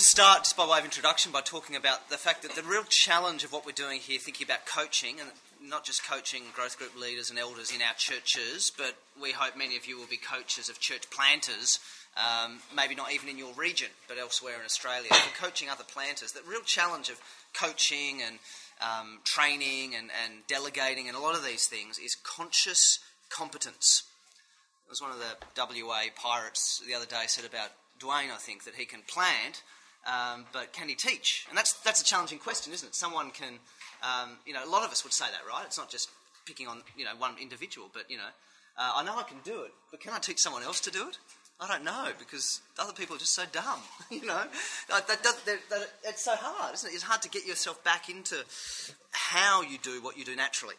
to start, just by way of introduction, by talking about the fact that the real challenge of what we're doing here, thinking about coaching, and not just coaching growth group leaders and elders in our churches, but we hope many of you will be coaches of church planters, um, maybe not even in your region, but elsewhere in Australia, for coaching other planters. The real challenge of coaching and um, training and, and delegating and a lot of these things is conscious competence. It was one of the WA pirates the other day said about Dwayne, I think, that he can plant, um, but can he teach? And that's, that's a challenging question, isn't it? Someone can, um, you know, a lot of us would say that, right? It's not just picking on, you know, one individual, but, you know, uh, I know I can do it, but can I teach someone else to do it? I don't know because other people are just so dumb, you know. That, that, that, it's so hard, isn't it? It's hard to get yourself back into how you do what you do naturally.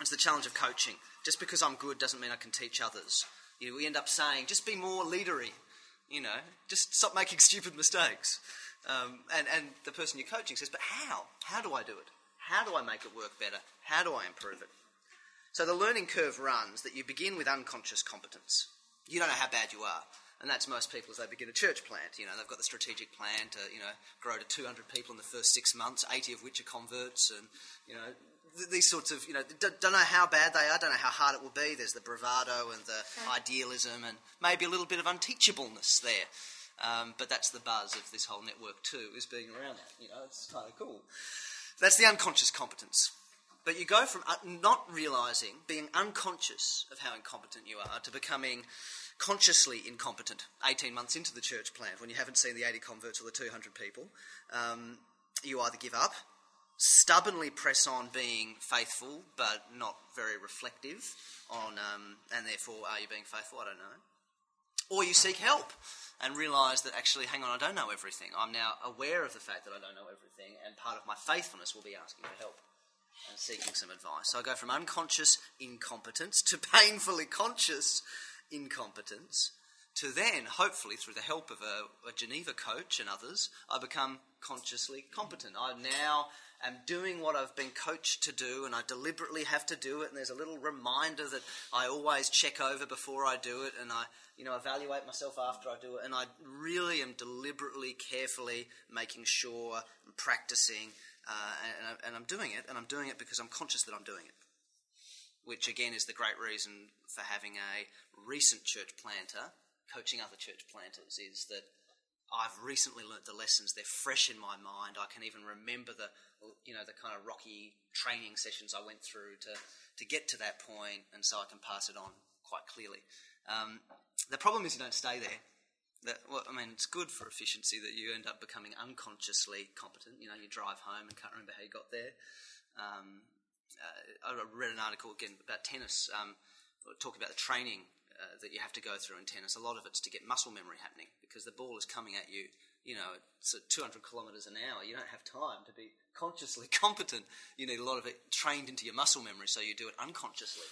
It's the challenge of coaching. Just because I'm good doesn't mean I can teach others. You know, we end up saying, just be more leadery. You know, just stop making stupid mistakes. Um, and, and the person you're coaching says, but how? How do I do it? How do I make it work better? How do I improve it? So the learning curve runs that you begin with unconscious competence. You don't know how bad you are. And that's most people as they begin a church plant. You know, they've got the strategic plan to, you know, grow to 200 people in the first six months, 80 of which are converts, and, you know, these sorts of, you know, don't know how bad they are, don't know how hard it will be. There's the bravado and the idealism and maybe a little bit of unteachableness there. Um, but that's the buzz of this whole network too, is being around that. You know, it's kind of cool. That's the unconscious competence. But you go from not realizing, being unconscious of how incompetent you are, to becoming consciously incompetent 18 months into the church plant when you haven't seen the 80 converts or the 200 people. Um, you either give up, stubbornly press on being faithful but not very reflective on, um, and therefore, are you being faithful? I don't know. Or you seek help and realize that actually, hang on, I don't know everything. I'm now aware of the fact that I don't know everything, and part of my faithfulness will be asking for help and seeking some advice. So I go from unconscious incompetence to painfully conscious incompetence to then, hopefully, through the help of a, a, Geneva coach and others, I become consciously competent. I now am doing what I've been coached to do, and I deliberately have to do it. And there's a little reminder that I always check over before I do it, and I, you know, evaluate myself after I do it. And I really am deliberately, carefully making sure and practicing uh, and, and, I'm doing it, and I'm doing it because I'm conscious that I'm doing it. Which again is the great reason for having a recent church planter coaching other church planters is that I've recently learnt the lessons. They're fresh in my mind. I can even remember the, you know, the kind of rocky training sessions I went through to, to get to that point, and so I can pass it on quite clearly. Um, the problem is you don't stay there that well, I mean, it's good for efficiency that you end up becoming unconsciously competent. You know, you drive home and can't remember how you got there. Um, uh, I read an article again about tennis, um, talking about the training uh, that you have to go through in tennis. A lot of it's to get muscle memory happening because the ball is coming at you. You know, it's at 200 kilometres an hour. You don't have time to be consciously competent. You need a lot of it trained into your muscle memory, so you do it unconsciously.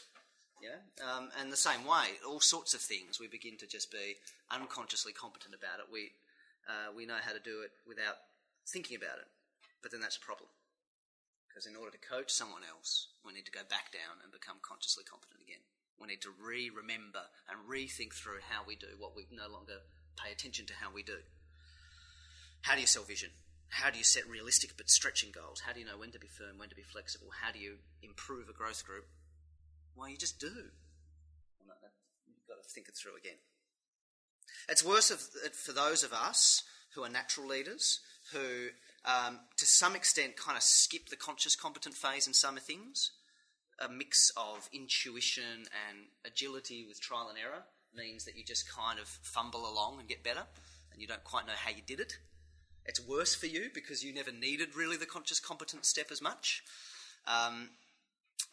Yeah, um, and the same way, all sorts of things we begin to just be unconsciously competent about it. We uh, we know how to do it without thinking about it, but then that's a problem because in order to coach someone else, we need to go back down and become consciously competent again. We need to re-remember and rethink through how we do what we no longer pay attention to how we do. How do you sell vision? How do you set realistic but stretching goals? How do you know when to be firm, when to be flexible? How do you improve a growth group? Well, you just do. You've got to think it through again. It's worse for those of us who are natural leaders, who um, to some extent kind of skip the conscious competent phase in some things. A mix of intuition and agility with trial and error means that you just kind of fumble along and get better, and you don't quite know how you did it. It's worse for you because you never needed really the conscious competent step as much. Um,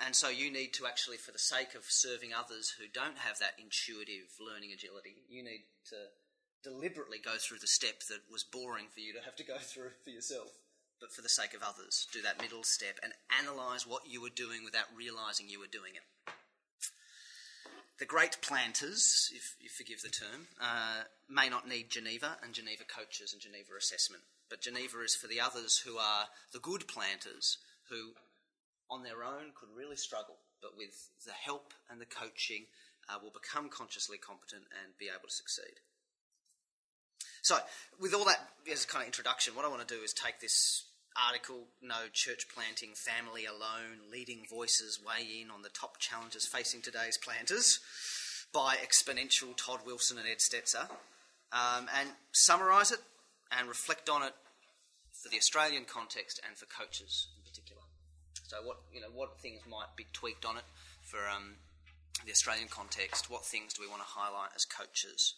and so you need to actually, for the sake of serving others who don't have that intuitive learning agility, you need to deliberately go through the step that was boring for you to have to go through for yourself. But for the sake of others, do that middle step and analyze what you were doing without realizing you were doing it. The great planters, if you forgive the term, uh, may not need Geneva and Geneva coaches and Geneva assessment. But Geneva is for the others who are the good planters who on their own could really struggle, but with the help and the coaching, uh, will become consciously competent and be able to succeed. So, with all that as a kind of introduction, what I want to do is take this article, No Church Planting, Family Alone, Leading Voices Weigh In on the Top Challenges Facing Today's Planters by Exponential, Todd Wilson, and Ed Stetzer, um, and summarise it and reflect on it for the Australian context and for coaches in particular. So, what you know, what things might be tweaked on it for um, the Australian context? What things do we want to highlight as coaches?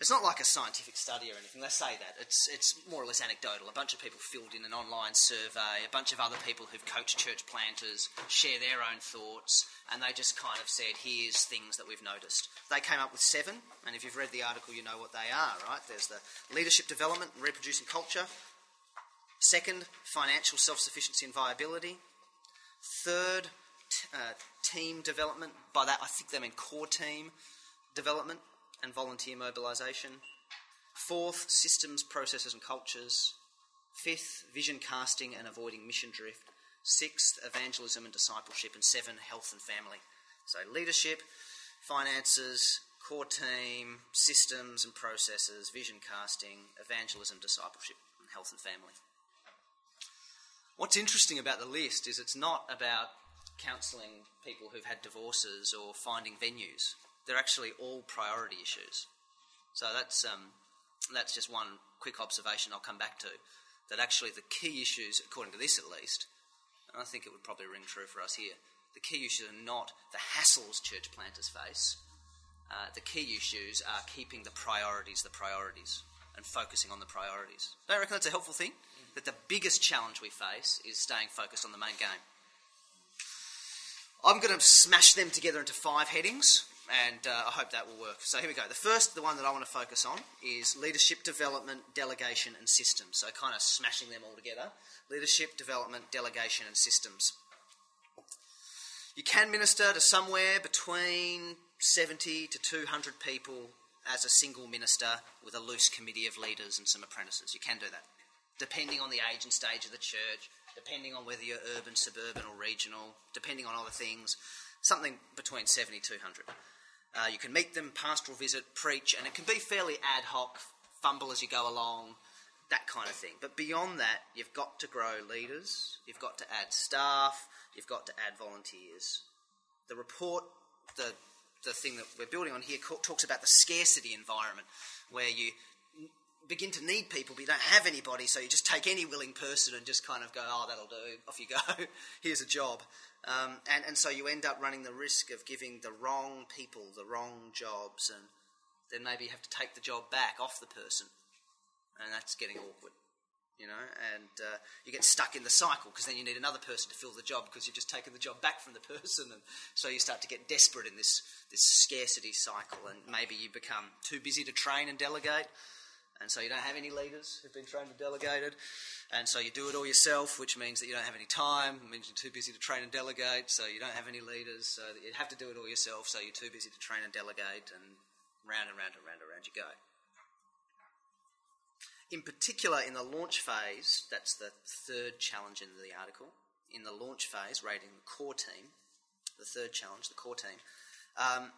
It's not like a scientific study or anything. They say that it's it's more or less anecdotal. A bunch of people filled in an online survey. A bunch of other people who've coached church planters share their own thoughts, and they just kind of said, "Here's things that we've noticed." They came up with seven, and if you've read the article, you know what they are, right? There's the leadership development and reproducing culture. Second, financial self-sufficiency and viability. Third, t- uh, team development. By that, I think they mean core team development and volunteer mobilisation. Fourth, systems, processes, and cultures. Fifth, vision casting and avoiding mission drift. Sixth, evangelism and discipleship. And seven, health and family. So, leadership, finances, core team, systems and processes, vision casting, evangelism, discipleship, and health and family. What's interesting about the list is it's not about counselling people who've had divorces or finding venues they're actually all priority issues. So that's um, that's just one quick observation I'll come back to. That actually the key issues, according to this at least, and I think it would probably ring true for us here, the key issues are not the hassles church planters face. Uh, the key issues are keeping the priorities the priorities and focusing on the priorities. Don't you reckon that's a helpful thing? That the biggest challenge we face is staying focused on the main game. I'm going to smash them together into five headings and uh, I hope that will work. So here we go. The first, the one that I want to focus on, is leadership development, delegation, and systems. So kind of smashing them all together. Leadership, development, delegation, and systems. You can minister to somewhere between 70 to 200 people as a single minister with a loose committee of leaders and some apprentices. You can do that, depending on the age and stage of the church, depending on whether you're urban, suburban, or regional, depending on other things, something between 70 200. Uh, you can meet them, pastoral visit, preach, and it can be fairly ad hoc, fumble as you go along, that kind of thing. But beyond that, you've got to grow leaders, you've got to add staff, you've got to add volunteers. The report, the, the thing that we're building on here, talks about the scarcity environment, where you begin to need people, but you don't have anybody, so you just take any willing person and just kind of go, oh, that'll do, off you go, here's a job. Um, and, and so you end up running the risk of giving the wrong people the wrong jobs, and then maybe you have to take the job back off the person, and that's getting awkward. You know, and uh, you get stuck in the cycle because then you need another person to fill the job because you've just taken the job back from the person, and so you start to get desperate in this this scarcity cycle, and maybe you become too busy to train and delegate, and so you don't have any leaders who've been trained and delegated, and so you do it all yourself, which means that you don't have any time, it means you're too busy to train and delegate, so you don't have any leaders, so you have to do it all yourself, so you're too busy to train and delegate, and round and round and round and round you go. In particular, in the launch phase, that's the third challenge in the article. In the launch phase, rating the core team, the third challenge, the core team, um,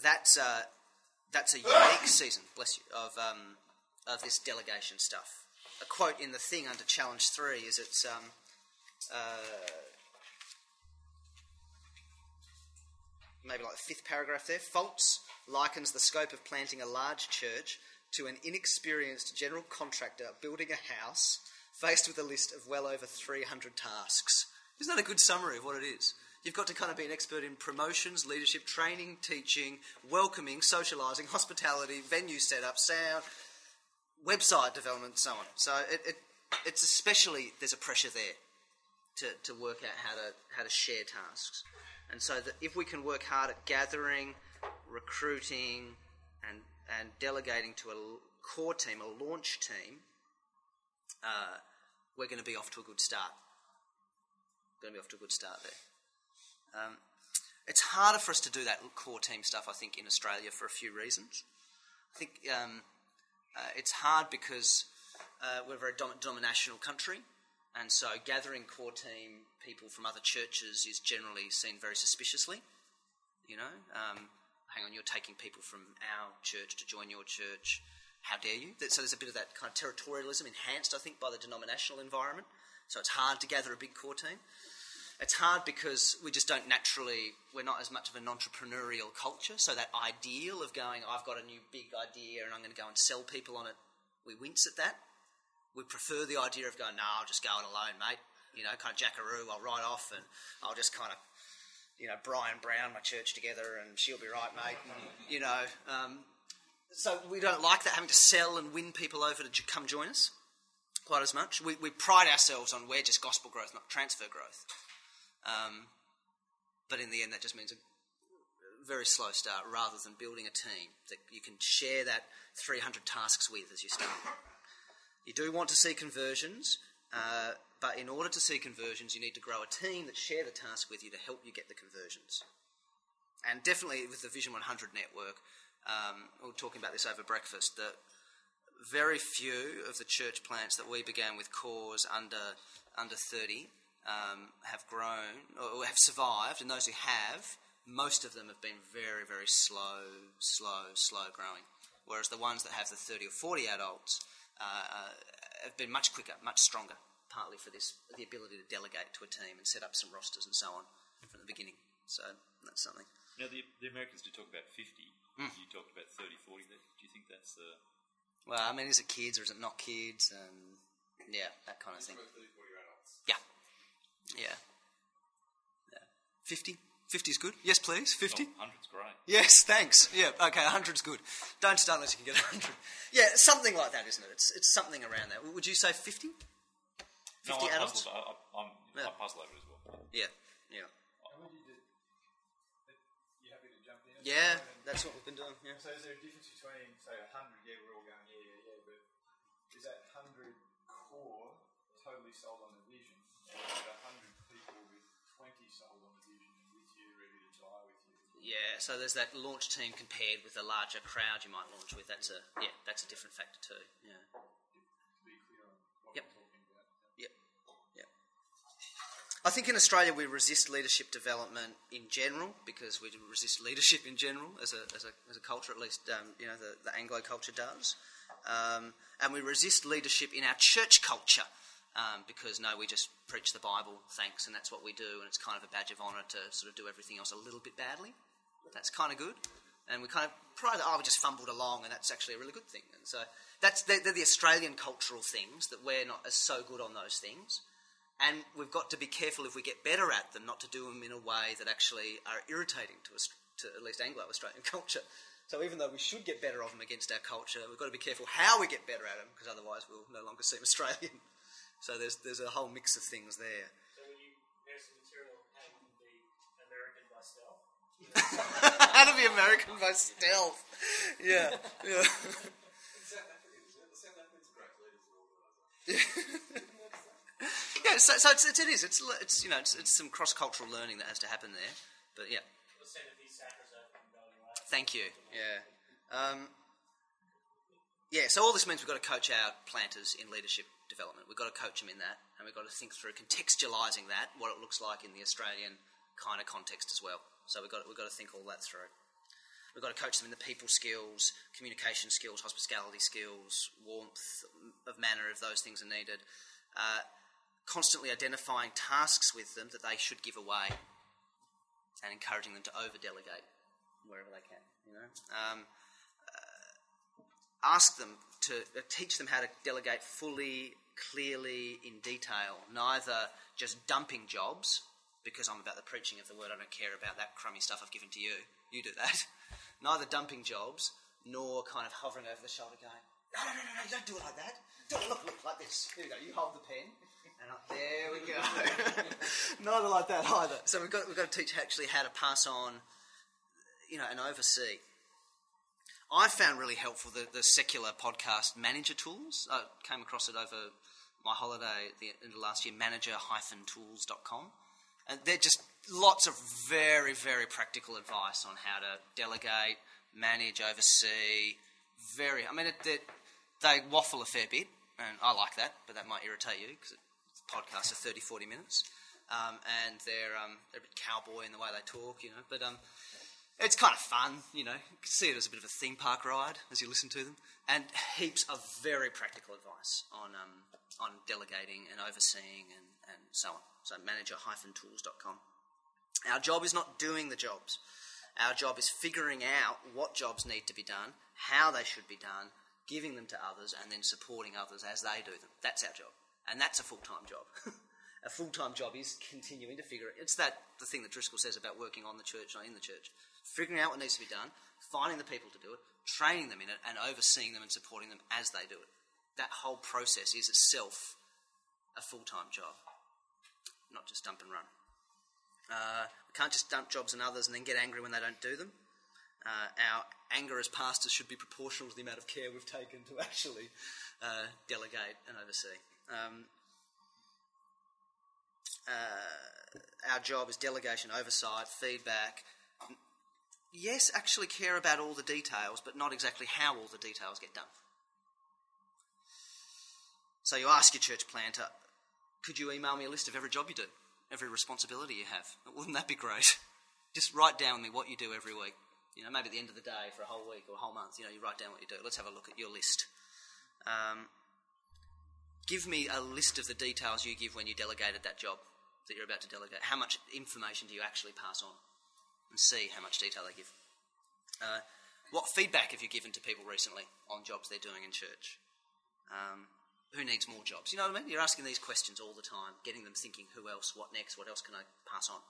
that's, uh, that's a unique season, bless you, of um, of this delegation stuff. A quote in the thing under challenge three is it's um, uh, maybe like the fifth paragraph there. Foltz likens the scope of planting a large church to an inexperienced general contractor building a house faced with a list of well over 300 tasks. Isn't that a good summary of what it is? You've got to kind of be an expert in promotions, leadership, training, teaching, welcoming, socialising, hospitality, venue setup, sound, website development, and so on. So it, it, it's especially there's a pressure there to, to work out how to how to share tasks, and so that if we can work hard at gathering, recruiting, and and delegating to a core team, a launch team, uh, we're going to be off to a good start. Going to be off to a good start there. Um, it's harder for us to do that core team stuff, I think, in Australia for a few reasons. I think um, uh, it's hard because uh, we're a very dom- denominational country, and so gathering core team people from other churches is generally seen very suspiciously. You know, um, hang on, you're taking people from our church to join your church. how dare you? So there's a bit of that kind of territorialism enhanced, I think, by the denominational environment. So it's hard to gather a big core team. It's hard because we just don't naturally, we're not as much of an entrepreneurial culture. So that ideal of going, I've got a new big idea and I'm going to go and sell people on it, we wince at that. We prefer the idea of going, no, I'll just go it alone, mate. You know, kind of jackaroo, I'll ride off and I'll just kind of, you know, Brian Brown my church together and she'll be right, mate. And, you know, um, so we don't like that, having to sell and win people over to come join us quite as much. We, we pride ourselves on we're just gospel growth, not transfer growth. Um, but in the end, that just means a very slow start rather than building a team that you can share that 300 tasks with as you start. You do want to see conversions, uh, but in order to see conversions, you need to grow a team that share the task with you to help you get the conversions. And definitely with the Vision 100 network, um, we were talking about this over breakfast, that very few of the church plants that we began with cores under, under 30 um, have grown or have survived, and those who have, most of them have been very, very slow, slow, slow growing. Whereas the ones that have the 30 or 40 adults uh, uh, have been much quicker, much stronger, partly for this the ability to delegate to a team and set up some rosters and so on from the beginning. So that's something. Now, the, the Americans do talk about 50. Mm. You talked about 30, 40. Do you think that's. Uh... Well, I mean, is it kids or is it not kids? And yeah, that kind of thing. Yeah. Yeah. Yeah. 50? 50 is good. Yes, please. 50? Oh, 100's great. Yes, thanks. Yeah, okay, 100's good. Don't start unless you can get 100. Yeah, something like that, isn't it? It's, it's something around that. Would you say 50? 50 no, I adults? I, I'm, yeah. I puzzle over it as well. Yeah, yeah. How you happy to jump in? Yeah, that's what we've been doing. Yeah. So is there a difference between, say, 100, yeah, we're all going, yeah, yeah, yeah, but is that 100 core totally sold on the vision? Uh, Yeah, so there's that launch team compared with a larger crowd you might launch with. That's a yeah, that's a different factor too. Yeah. yep. Yep. Yep. I think in Australia we resist leadership development in general because we resist leadership in general as a, as a, as a culture, at least um, you know the, the Anglo culture does. Um, and we resist leadership in our church culture um, because no, we just preach the Bible, thanks, and that's what we do, and it's kind of a badge of honour to sort of do everything else a little bit badly. That's kind of good. And we kind of pride that, oh, we just fumbled along, and that's actually a really good thing. And so that's they're, they're the Australian cultural things that we're not as so good on those things. And we've got to be careful if we get better at them, not to do them in a way that actually are irritating to, us, to at least Anglo Australian culture. So even though we should get better of them against our culture, we've got to be careful how we get better at them, because otherwise we'll no longer seem Australian. So there's there's a whole mix of things there. So when you some material how to be American by stealth. How to be American by stealth? Yeah, yeah. yeah, so, so it's, it is. It's, it's you know it's, it's some cross cultural learning that has to happen there. But yeah. Thank you. Yeah. Um, yeah. So all this means we've got to coach our planters in leadership development. We've got to coach them in that, and we've got to think through contextualising that, what it looks like in the Australian kind of context as well. So we've got we've got to think all that through. We've got to coach them in the people skills, communication skills, hospitality skills, warmth of manner if those things are needed. Uh, constantly identifying tasks with them that they should give away and encouraging them to over delegate wherever they can. You know, um, uh, ask them to uh, teach them how to delegate fully, clearly, in detail. Neither just dumping jobs because I'm about the preaching of the word. I don't care about that crummy stuff I've given to you. You do that. Neither dumping jobs nor kind of hovering over the shoulder, going, no, no, no, no, no, don't do it like that. Do it, look, look, like this. Here we go. You hold the pen. And there we go. Neither like that either. So we've got, we've got to teach actually how to pass on, you know, and oversee. I found really helpful the, the secular podcast manager tools. I came across it over my holiday at the end of last year, manager-tools.com. And they're just lots of very, very practical advice on how to delegate, manage, oversee. Very, I mean, it, they waffle a fair bit, and I like that, but that might irritate you because podcasts are 30, 40 minutes. Um, and they're, um, they're a bit cowboy in the way they talk, you know. But um, It's kind of fun, you know. You can see it as a bit of a theme park ride as you listen to them, and heaps of very practical advice on um, on delegating and overseeing and, and so on. So manager-tools.com. Our job is not doing the jobs. Our job is figuring out what jobs need to be done, how they should be done, giving them to others, and then supporting others as they do them. That's our job, and that's a full-time job. a full-time job is continuing to figure it. It's that the thing that Driscoll says about working on the church, not in the church. Figuring out what needs to be done, finding the people to do it, training them in it, and overseeing them and supporting them as they do it. That whole process is itself a full-time job, not just dump and run. Uh, we can't just dump jobs on others and then get angry when they don't do them. Uh, our anger as pastors should be proportional to the amount of care we've taken to actually uh, delegate and oversee. Um, uh, our job is delegation, oversight, feedback. Yes, actually care about all the details, but not exactly how all the details get done. So you ask your church planter, could you email me a list of every job you do, every responsibility you have? Wouldn't that be great? Just write down me what you do every week. You know, maybe at the end of the day for a whole week or a whole month, you know, you write down what you do. Let's have a look at your list. Um, give me a list of the details you give when you delegated that job that you're about to delegate. How much information do you actually pass on? And see how much detail they give. Uh, what feedback have you given to people recently on jobs they're doing in church? Um, who needs more jobs? You know what I mean? You're asking these questions all the time, getting them thinking, who else, what next, what else can I pass on?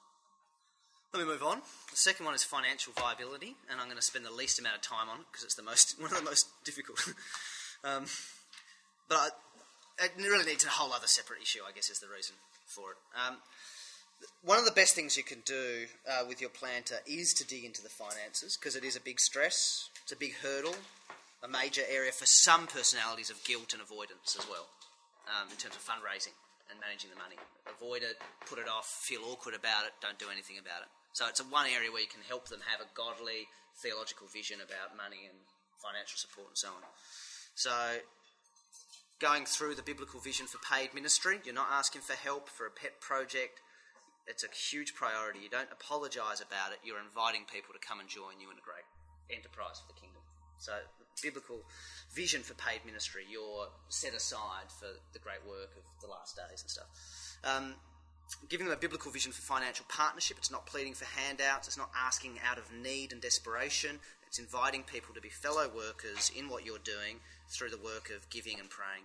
Let me move on. The second one is financial viability, and I'm going to spend the least amount of time on it because it's the most one of the most difficult. um, but it really needs a whole other separate issue, I guess, is the reason for it. Um, one of the best things you can do uh, with your planter is to dig into the finances because it is a big stress, it's a big hurdle, a major area for some personalities of guilt and avoidance as well, um, in terms of fundraising and managing the money. Avoid it, put it off, feel awkward about it, don't do anything about it. So it's a one area where you can help them have a godly theological vision about money and financial support and so on. So going through the biblical vision for paid ministry, you're not asking for help for a pet project. It's a huge priority. You don't apologise about it. You're inviting people to come and join you in a great enterprise for the kingdom. So, biblical vision for paid ministry, you're set aside for the great work of the last days and stuff. Um, giving them a biblical vision for financial partnership, it's not pleading for handouts, it's not asking out of need and desperation, it's inviting people to be fellow workers in what you're doing through the work of giving and praying.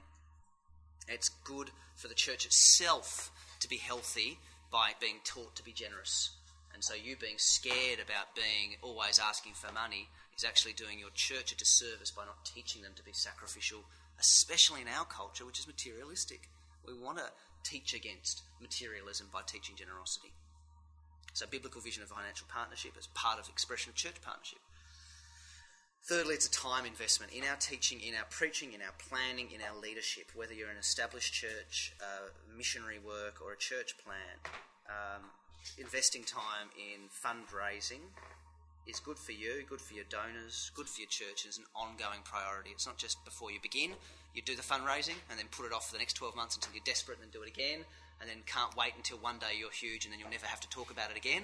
It's good for the church itself to be healthy by being taught to be generous. And so, you being scared about being always asking for money is actually doing your church a disservice by not teaching them to be sacrificial, especially in our culture, which is materialistic. We want to teach against materialism by teaching generosity. So, biblical vision of financial partnership as part of expression of church partnership. Thirdly, it's a time investment in our teaching, in our preaching, in our planning, in our leadership, whether you're an established church, uh, missionary work, or a church plan. Um, investing time in fundraising is good for you, good for your donors, good for your church. It's an ongoing priority. It's not just before you begin, you do the fundraising and then put it off for the next 12 months until you're desperate and then do it again, and then can't wait until one day you're huge and then you'll never have to talk about it again.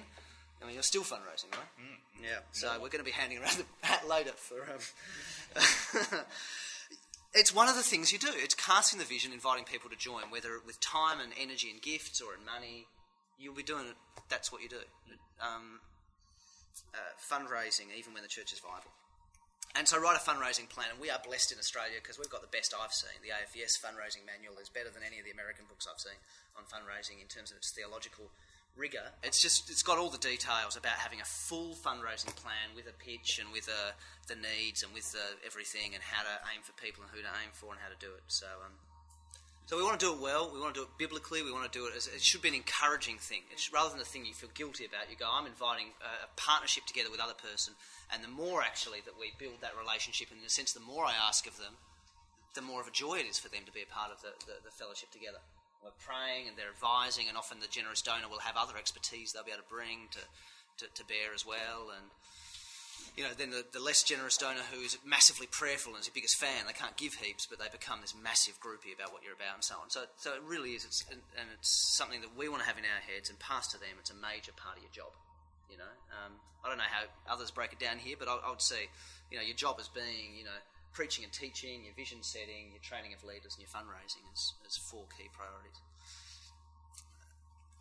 I mean, you're still fundraising, right? Mm, yeah. So we're going to be handing around the hat later for. Um, it's one of the things you do. It's casting the vision, inviting people to join, whether with time and energy and gifts or in money. You'll be doing it. That's what you do. Um, uh, fundraising, even when the church is viable. And so, write a fundraising plan. And we are blessed in Australia because we've got the best I've seen. The AFES fundraising manual is better than any of the American books I've seen on fundraising in terms of its theological rigor. It's just it's got all the details about having a full fundraising plan with a pitch and with uh, the needs and with uh, everything and how to aim for people and who to aim for and how to do it. So. Um, so we want to do it well. We want to do it biblically. We want to do it as it should be an encouraging thing. It's rather than a thing you feel guilty about. You go, I'm inviting a, a partnership together with other person, and the more actually that we build that relationship, in the sense, the more I ask of them, the more of a joy it is for them to be a part of the, the, the fellowship together. We're praying and they're advising, and often the generous donor will have other expertise they'll be able to bring to, to, to bear as well. And you know, then the, the less generous donor who is massively prayerful and is your biggest fan, they can't give heaps, but they become this massive groupie about what you're about and so on. So, so it really is, it's, and, and it's something that we want to have in our heads and pass to them. It's a major part of your job. You know, um, I don't know how others break it down here, but I, I would say, you know, your job as being, you know, preaching and teaching, your vision setting, your training of leaders, and your fundraising is, as four key priorities.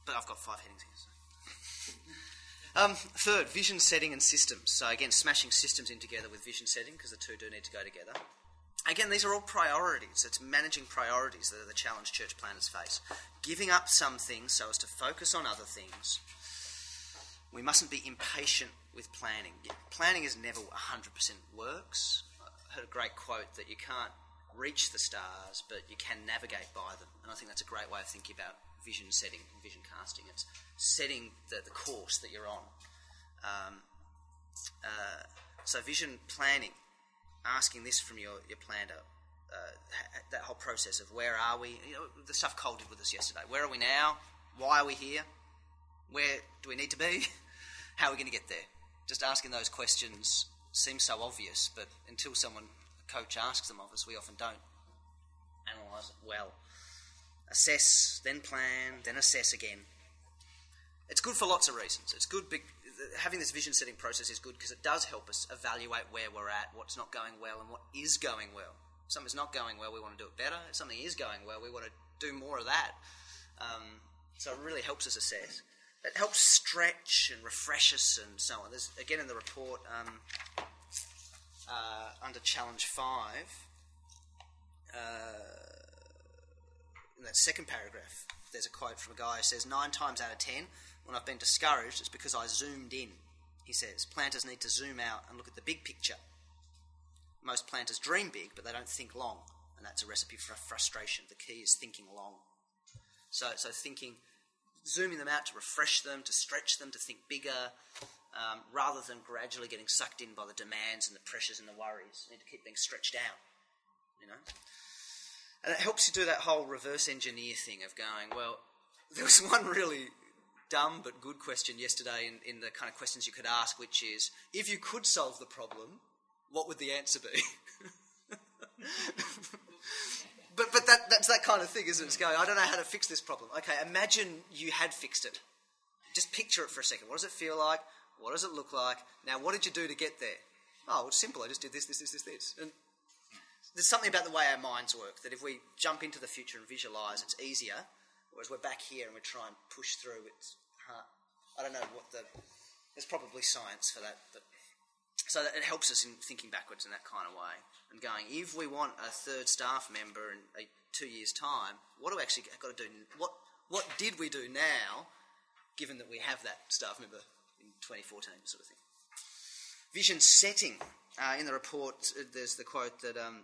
But I've got five headings here. So. Um, third, vision setting and systems. So again, smashing systems in together with vision setting because the two do need to go together. Again, these are all priorities. It's managing priorities that are the challenge church planners face. Giving up some things so as to focus on other things. We mustn't be impatient with planning. Planning is never 100% works. I heard a great quote that you can't reach the stars, but you can navigate by them. And I think that's a great way of thinking about vision setting vision casting. It's setting the, the course that you're on. Um, uh, so, vision planning, asking this from your, your planner, uh, that whole process of where are we, you know, the stuff Cole did with us yesterday. Where are we now? Why are we here? Where do we need to be? How are we going to get there? Just asking those questions seems so obvious, but until someone, a coach, asks them of us, we often don't analyse it well. Assess, then plan, then assess again. It's good for lots of reasons. It's good. Be- having this vision setting process is good because it does help us evaluate where we're at, what's not going well, and what is going well. If something's not going well, we want to do it better. If something is going well, we want to do more of that. Um, so it really helps us assess. It helps stretch and refresh us and so on. There's again in the report um, uh, under challenge five. Uh, in that second paragraph, there's a quote from a guy who says, Nine times out of ten, when I've been discouraged, it's because I zoomed in. He says, Planters need to zoom out and look at the big picture. Most planters dream big, but they don't think long, and that's a recipe for frustration. The key is thinking long. So, so thinking, zooming them out to refresh them, to stretch them, to think bigger, um, rather than gradually getting sucked in by the demands and the pressures and the worries. You need to keep being stretched out, you know. And it helps you do that whole reverse engineer thing of going, well, there was one really dumb but good question yesterday in, in the kind of questions you could ask, which is if you could solve the problem, what would the answer be? but but that, that's that kind of thing, isn't it? It's going, I don't know how to fix this problem. Okay, imagine you had fixed it. Just picture it for a second. What does it feel like? What does it look like? Now, what did you do to get there? Oh, it's simple. I just did this, this, this, this, this. And there's something about the way our minds work that if we jump into the future and visualize, it's easier. Whereas we're back here and we try and push through. It's hard. I don't know what the. There's probably science for that, but so that it helps us in thinking backwards in that kind of way and going. If we want a third staff member in a, two years' time, what do we actually got to do? What what did we do now, given that we have that staff member in 2014, sort of thing. Vision setting. Uh, in the report, uh, there's the quote that um,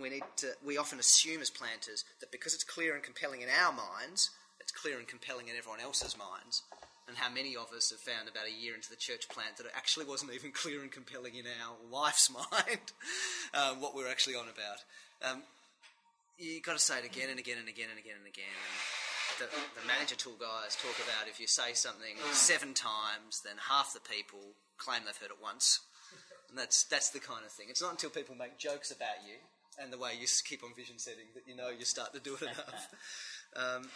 we need to. We often assume as planters that because it's clear and compelling in our minds, it's clear and compelling in everyone else's minds. And how many of us have found about a year into the church plant that it actually wasn't even clear and compelling in our wife's mind um, what we we're actually on about. Um, you've got to say it again and again and again and again and again. The, the manager tool guys talk about if you say something seven times, then half the people claim they've heard it once. And that's, that's the kind of thing. It's not until people make jokes about you and the way you keep on vision setting that you know you start to do it enough. Um,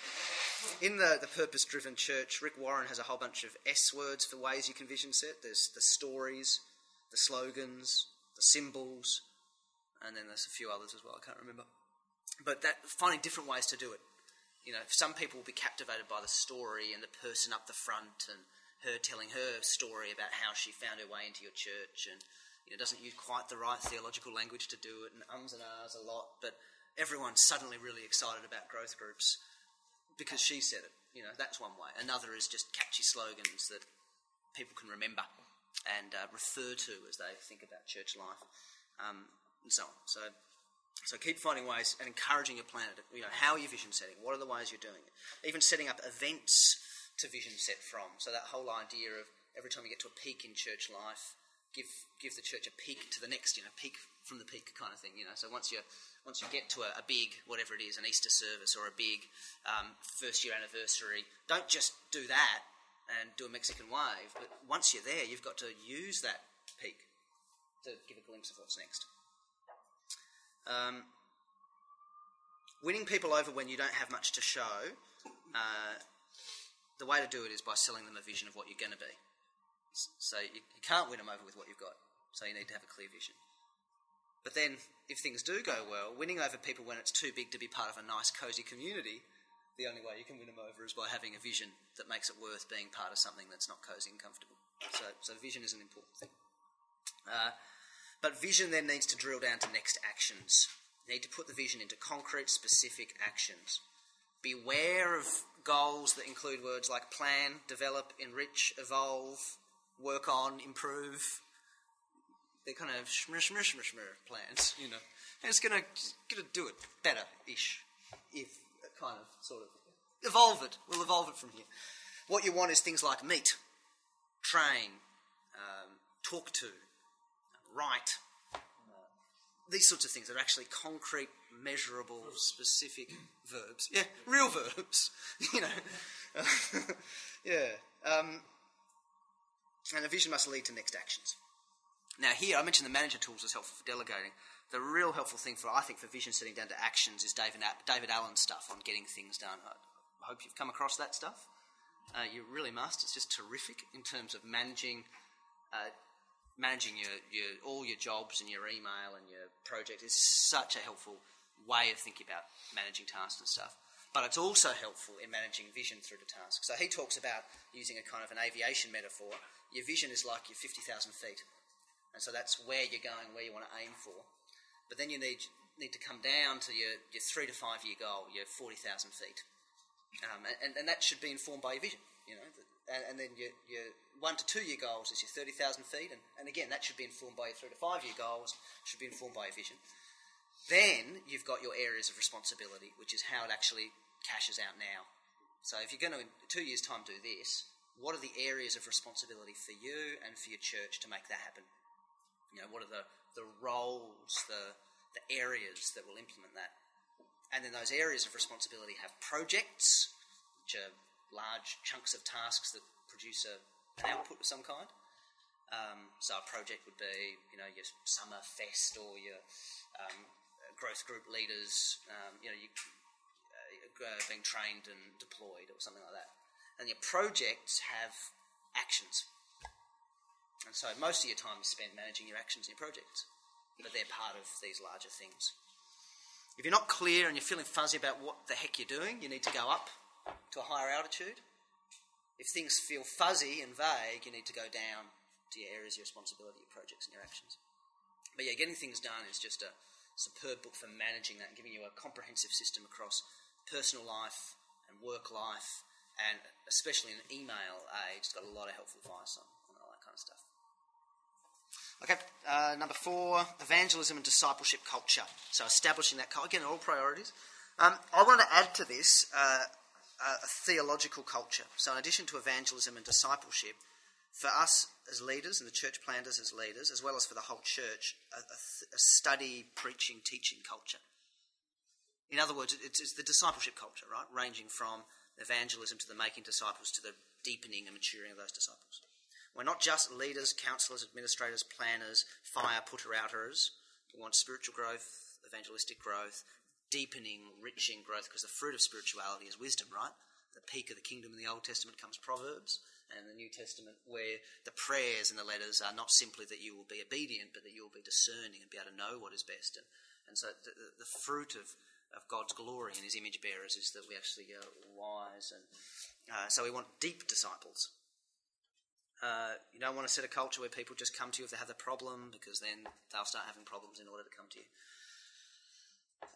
in the, the purpose driven church, Rick Warren has a whole bunch of S words for ways you can vision set. There's the stories, the slogans, the symbols, and then there's a few others as well. I can't remember. But that finding different ways to do it. You know, some people will be captivated by the story and the person up the front and her telling her story about how she found her way into your church and you know, doesn't use quite the right theological language to do it and ums and ahs a lot, but everyone's suddenly really excited about growth groups because she said it. You know, that's one way. Another is just catchy slogans that people can remember and uh, refer to as they think about church life, um, and so on. So, so keep finding ways and encouraging your planet. You know, how are you vision setting? What are the ways you're doing it? Even setting up events to vision set from. So that whole idea of every time you get to a peak in church life, give give the church a peak to the next. You know, peak from the peak kind of thing. You know, so once you once you get to a, a big whatever it is, an Easter service or a big um, first year anniversary, don't just do that and do a Mexican wave. But once you're there, you've got to use that peak to give a glimpse of what's next. Um, winning people over when you don't have much to show. Uh, the way to do it is by selling them a vision of what you're going to be. So you, you can't win them over with what you've got. So you need to have a clear vision. But then, if things do go well, winning over people when it's too big to be part of a nice, cosy community, the only way you can win them over is by having a vision that makes it worth being part of something that's not cosy and comfortable. So, so vision is an important thing. Uh, but vision then needs to drill down to next actions. You need to put the vision into concrete, specific actions. Beware of goals that include words like plan, develop, enrich, evolve, work on, improve. They're kind of shmr, shmr, shmr, shmr plans, you know. And it's to gonna do it better ish, if kind of sort of evolve it. We'll evolve it from here. What you want is things like meet, train, um, talk to, write, these sorts of things are actually concrete, measurable, specific verbs. Yeah, real verbs. you know. yeah. Um, and the vision must lead to next actions. Now, here I mentioned the manager tools as helpful for delegating. The real helpful thing for I think for vision setting down to actions is David David Allen's stuff on getting things done. I hope you've come across that stuff. Uh, you really must. It's just terrific in terms of managing uh, managing your, your all your jobs and your email and your project is such a helpful way of thinking about managing tasks and stuff. But it's also helpful in managing vision through the task. So he talks about using a kind of an aviation metaphor. Your vision is like your 50,000 feet. And so that's where you're going, where you want to aim for. But then you need, need to come down to your, your three to five year goal, your 40,000 feet. Um, and, and that should be informed by your vision, you know. And, and then your, your one to two year goals is your 30,000 feet. And, and again, that should be informed by your three to five year goals, should be informed by your vision. Then you've got your areas of responsibility, which is how it actually cashes out now. So if you're going to, in two years' time, do this, what are the areas of responsibility for you and for your church to make that happen? You know, what are the, the roles, the, the areas that will implement that? And then those areas of responsibility have projects, which are large chunks of tasks that produce a, an output of some kind. Um, so a project would be, you know, your summer fest or your um, growth group leaders, um, you know, you, uh, being trained and deployed or something like that. And your projects have actions. And so most of your time is spent managing your actions and your projects, but they're part of these larger things. If you're not clear and you're feeling fuzzy about what the heck you're doing, you need to go up to a higher altitude. If things feel fuzzy and vague, you need to go down to your areas of responsibility, your projects, and your actions. But yeah, getting things done is just a superb book for managing that and giving you a comprehensive system across personal life and work life, and especially in email age, got a lot of helpful advice on, on all that kind of stuff. Okay, uh, number four, evangelism and discipleship culture. So establishing that culture. Again, all priorities. Um, I want to add to this uh, a theological culture. So in addition to evangelism and discipleship, for us as leaders and the church planters as leaders, as well as for the whole church, a, a, a study, preaching, teaching culture. In other words, it's, it's the discipleship culture, right? Ranging from evangelism to the making disciples to the deepening and maturing of those disciples. We're not just leaders, counselors, administrators, planners, fire putter outers. We want spiritual growth, evangelistic growth, deepening, enriching growth, because the fruit of spirituality is wisdom, right? The peak of the kingdom in the Old Testament comes Proverbs, and in the New Testament, where the prayers and the letters are not simply that you will be obedient, but that you will be discerning and be able to know what is best. And, and so the, the, the fruit of, of God's glory and his image bearers is that we actually are wise. And uh, so we want deep disciples. Uh, you don't want to set a culture where people just come to you if they have a problem, because then they'll start having problems in order to come to you.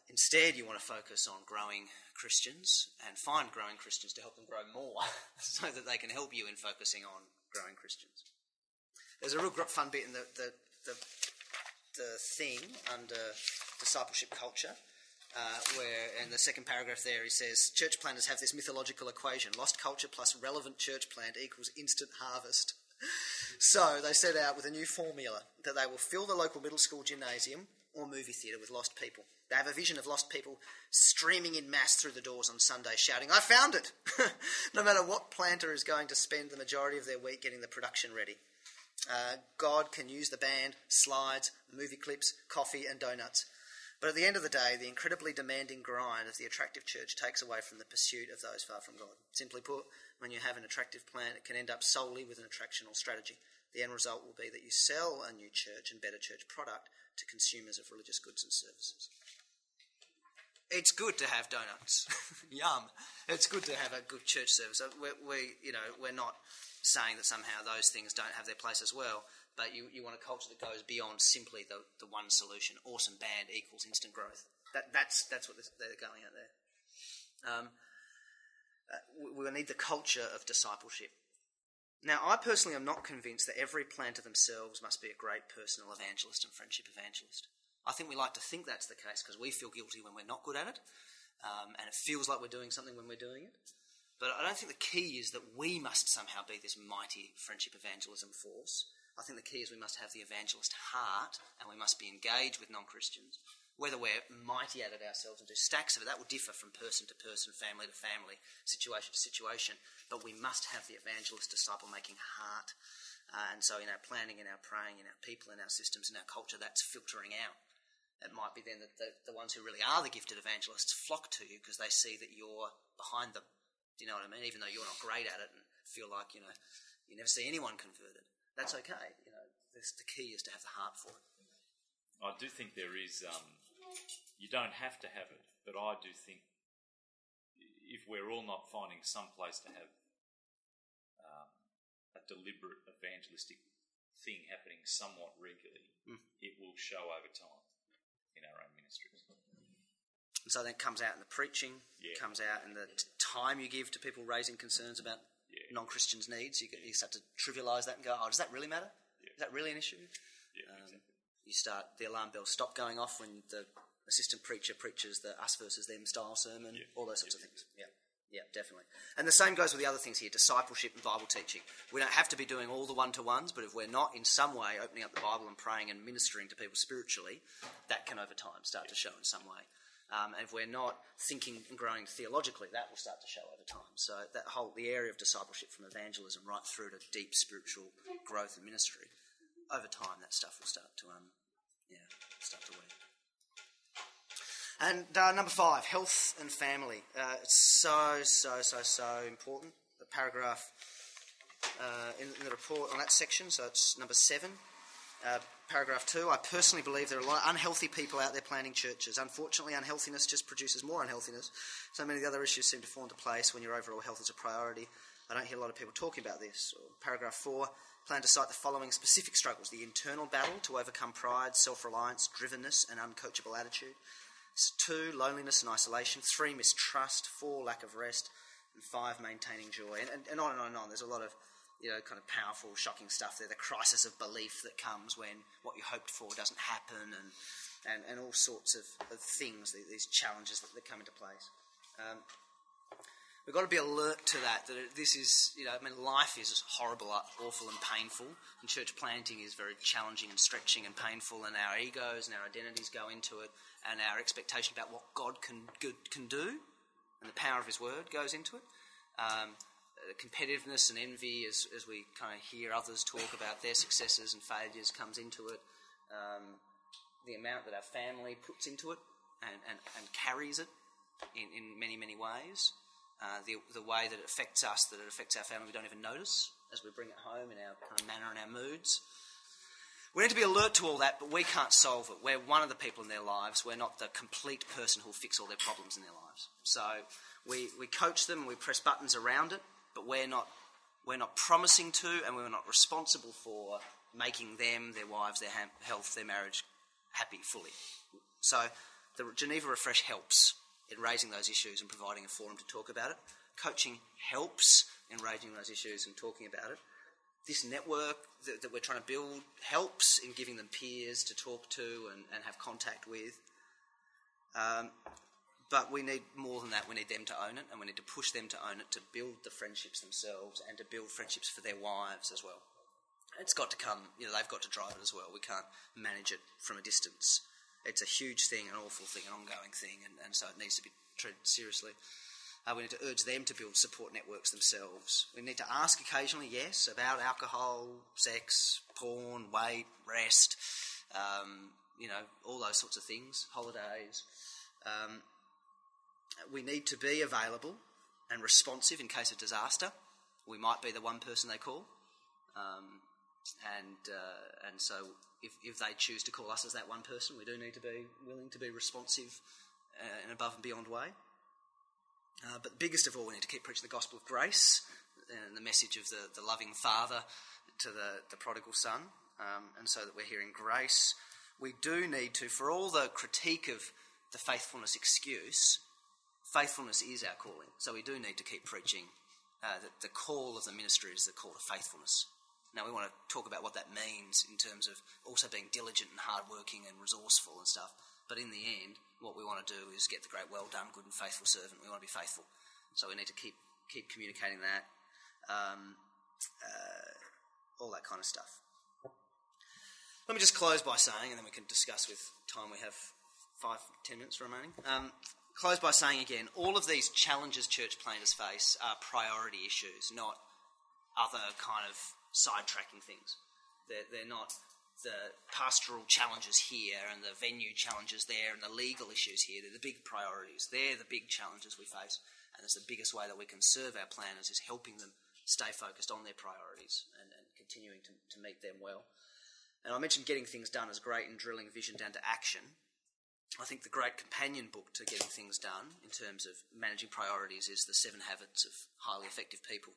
Instead, you want to focus on growing Christians and find growing Christians to help them grow more so that they can help you in focusing on growing Christians. There's a real fun bit in the, the, the, the thing under discipleship culture. Uh, where in the second paragraph there he says church planters have this mythological equation lost culture plus relevant church plant equals instant harvest so they set out with a new formula that they will fill the local middle school gymnasium or movie theatre with lost people they have a vision of lost people streaming in mass through the doors on Sunday, shouting, I found it! no matter what planter is going to spend the majority of their week getting the production ready. Uh, God can use the band, slides, movie clips, coffee, and donuts. But at the end of the day, the incredibly demanding grind of the attractive church takes away from the pursuit of those far from God. Simply put, when you have an attractive plan, it can end up solely with an attractional strategy. The end result will be that you sell a new church and better church product to consumers of religious goods and services. It's good to have donuts. Yum. It's good to have a good church service. Uh, we, we, you know, we're not saying that somehow those things don't have their place as well, but you, you want a culture that goes beyond simply the, the one solution. Awesome band equals instant growth. That, that's, that's what they're going at there. Um, uh, we, need the culture of discipleship. Now, I personally am not convinced that every planter themselves must be a great personal evangelist and friendship evangelist. I think we like to think that's the case because we feel guilty when we're not good at it, um, and it feels like we're doing something when we're doing it. But I don't think the key is that we must somehow be this mighty friendship evangelism force. I think the key is we must have the evangelist heart and we must be engaged with non Christians. Whether we're mighty at it ourselves and do stacks of it, that will differ from person to person, family to family, situation to situation. But we must have the evangelist disciple making heart. Uh, and so in our planning, in our praying, in our people, in our systems, in our culture, that's filtering out it might be then that the, the ones who really are the gifted evangelists flock to you because they see that you're behind them. Do you know what I mean? Even though you're not great at it and feel like, you know, you never see anyone converted. That's okay. You know, this, the key is to have the heart for it. I do think there is, um, you don't have to have it, but I do think if we're all not finding some place to have um, a deliberate evangelistic thing happening somewhat regularly, mm. it will show over time in our own ministries. And so that comes out in the preaching, yeah. comes out in the t- time you give to people raising concerns about yeah. non Christians' needs. You, you, start to trivialise that and go, oh, does that really matter? Yeah. Is that really an issue? Um, exactly. You start, the alarm bells stop going off when the assistant preacher preaches the us versus them style sermon, all those sorts of things. Yeah. Yeah, definitely. And the same goes with the other things here discipleship and Bible teaching. We don't have to be doing all the one to ones, but if we're not in some way opening up the Bible and praying and ministering to people spiritually, that can over time start to show in some way. Um, and if we're not thinking and growing theologically, that will start to show over time. So that whole the area of discipleship from evangelism right through to deep spiritual growth and ministry, over time that stuff will start to um, yeah, start to weed. And uh, number five, health and family. Uh, it's so, so, so, so important. The paragraph uh, in, the report on that section, so it's number seven. Uh, paragraph two, I personally believe there are a lot of unhealthy people out there planning churches. Unfortunately, unhealthiness just produces more unhealthiness. So many of the other issues seem to fall into place when your overall health is a priority. I don't hear a lot of people talking about this. Or paragraph four, plan to cite the following specific struggles the internal battle to overcome pride, self reliance, drivenness, and uncoachable attitude Two, loneliness and isolation. Three, mistrust. Four, lack of rest. And five, maintaining joy. And, and, and on and on and on. There's a lot of you know, kind of powerful, shocking stuff there. The crisis of belief that comes when what you hoped for doesn't happen, and and, and all sorts of, of things, these challenges that, that come into place. Um, we've got to be alert to that. That this is, you know, I mean, life is horrible, awful, and painful, and church planting is very challenging and stretching and painful, and our egos and our identities go into it, and our expectation about what God can can do, and the power of His Word goes into it. Um, competitiveness and envy, as, as we kind of hear others talk about their successes and failures, comes into it. Um, the amount that our family puts into it and, and, and carries it in, in many, many ways. Uh, the, the way that it affects us, that it affects our family, we don't even notice as we bring it home in our kind of manner and our moods. We need to be alert to all that, but we can't solve it. We're one of the people in their lives. We're not the complete person who'll fix all their problems in their lives. So we, we coach them, we press buttons around it, but we're not, we're not promising to, and we're not responsible for making them, their wives, their health, their marriage happy fully. So the Geneva Refresh helps in raising those issues and providing a forum to talk about it. Coaching helps in raising those issues and talking about it this network that, that, we're trying to build helps in giving them peers to talk to and, and have contact with. Um, but we need more than that. We need them to own it, and we need to push them to own it to build the friendships themselves and to build friendships for their wives as well. It's got to come, you know, they've got to drive it as well. We can't manage it from a distance. It's a huge thing, an awful thing, an ongoing thing, and, and so it needs to be treated seriously. Uh, we need to urge them to build support networks themselves. We need to ask occasionally, yes, about alcohol, sex, porn, weight, rest, um, you know, all those sorts of things, holidays. Um, we need to be available and responsive in case of disaster. We might be the one person they call. Um, and uh, and so if, if they choose to call us as that one person, we do need to be willing to be responsive uh, in above and beyond way. Uh, but biggest of all, we need to keep preaching the gospel of grace and the message of the, the loving Father to the, the prodigal son, um, and so that we're hearing grace. We do need to, for all the critique of the faithfulness excuse, faithfulness is our calling. So we do need to keep preaching uh, that the call of the ministry is the call to faithfulness. Now, we want to talk about what that means in terms of also being diligent and hardworking and resourceful and stuff. But in the end, what we want to do is get the great, well done, good and faithful servant. We want to be faithful. So we need to keep, keep communicating that, um, uh, all that kind of stuff. Let me just close by saying, and then we can discuss with time we have five, ten minutes remaining. Um, close by saying again, all of these challenges church planters face are priority issues, not other kind of sidetracking things. They're, they're not the pastoral challenges here and the venue challenges there and the legal issues here. They're the big priorities. They're the big challenges we face. And it's the biggest way that we can serve our planners is helping them stay focused on their priorities and, and continuing to, to meet them well. And I mentioned getting things done is great and drilling vision down to action. I think the great companion book to getting things done in terms of managing priorities is The Seven Habits of Highly Effective People,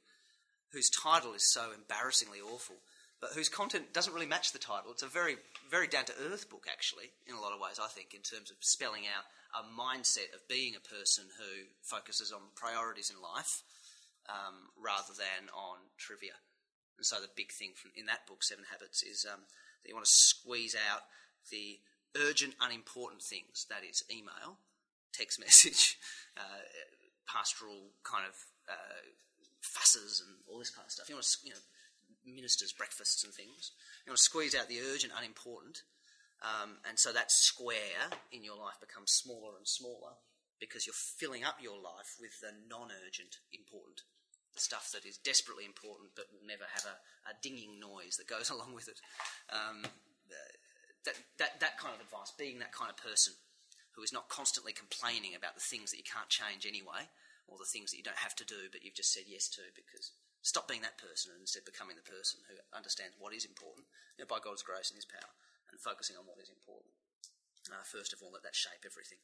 whose title is so embarrassingly awful, but whose content doesn't really match the title. It's a very, very down to earth book, actually, in a lot of ways, I think, in terms of spelling out a mindset of being a person who focuses on priorities in life um, rather than on trivia. And so the big thing from, in that book, Seven Habits, is um, that you want to squeeze out the urgent, unimportant things. That is email, text message, uh, pastoral kind of uh, fusses, and all this kind of stuff. You want to, you know, ministers' breakfasts and things. You want to squeeze out the urgent, unimportant, um, and so that square in your life becomes smaller and smaller because you're filling up your life with the non-urgent, important stuff that is desperately important but will never have a, a dinging noise that goes along with it. Um, that, that, that kind of advice, being that kind of person who is not constantly complaining about the things that you can't change anyway, or the things that you don't have to do but you've just said yes to because stop being that person and instead becoming the person who understands what is important you know, by God's grace and His power and focusing on what is important. Uh, first of all, let that shape everything.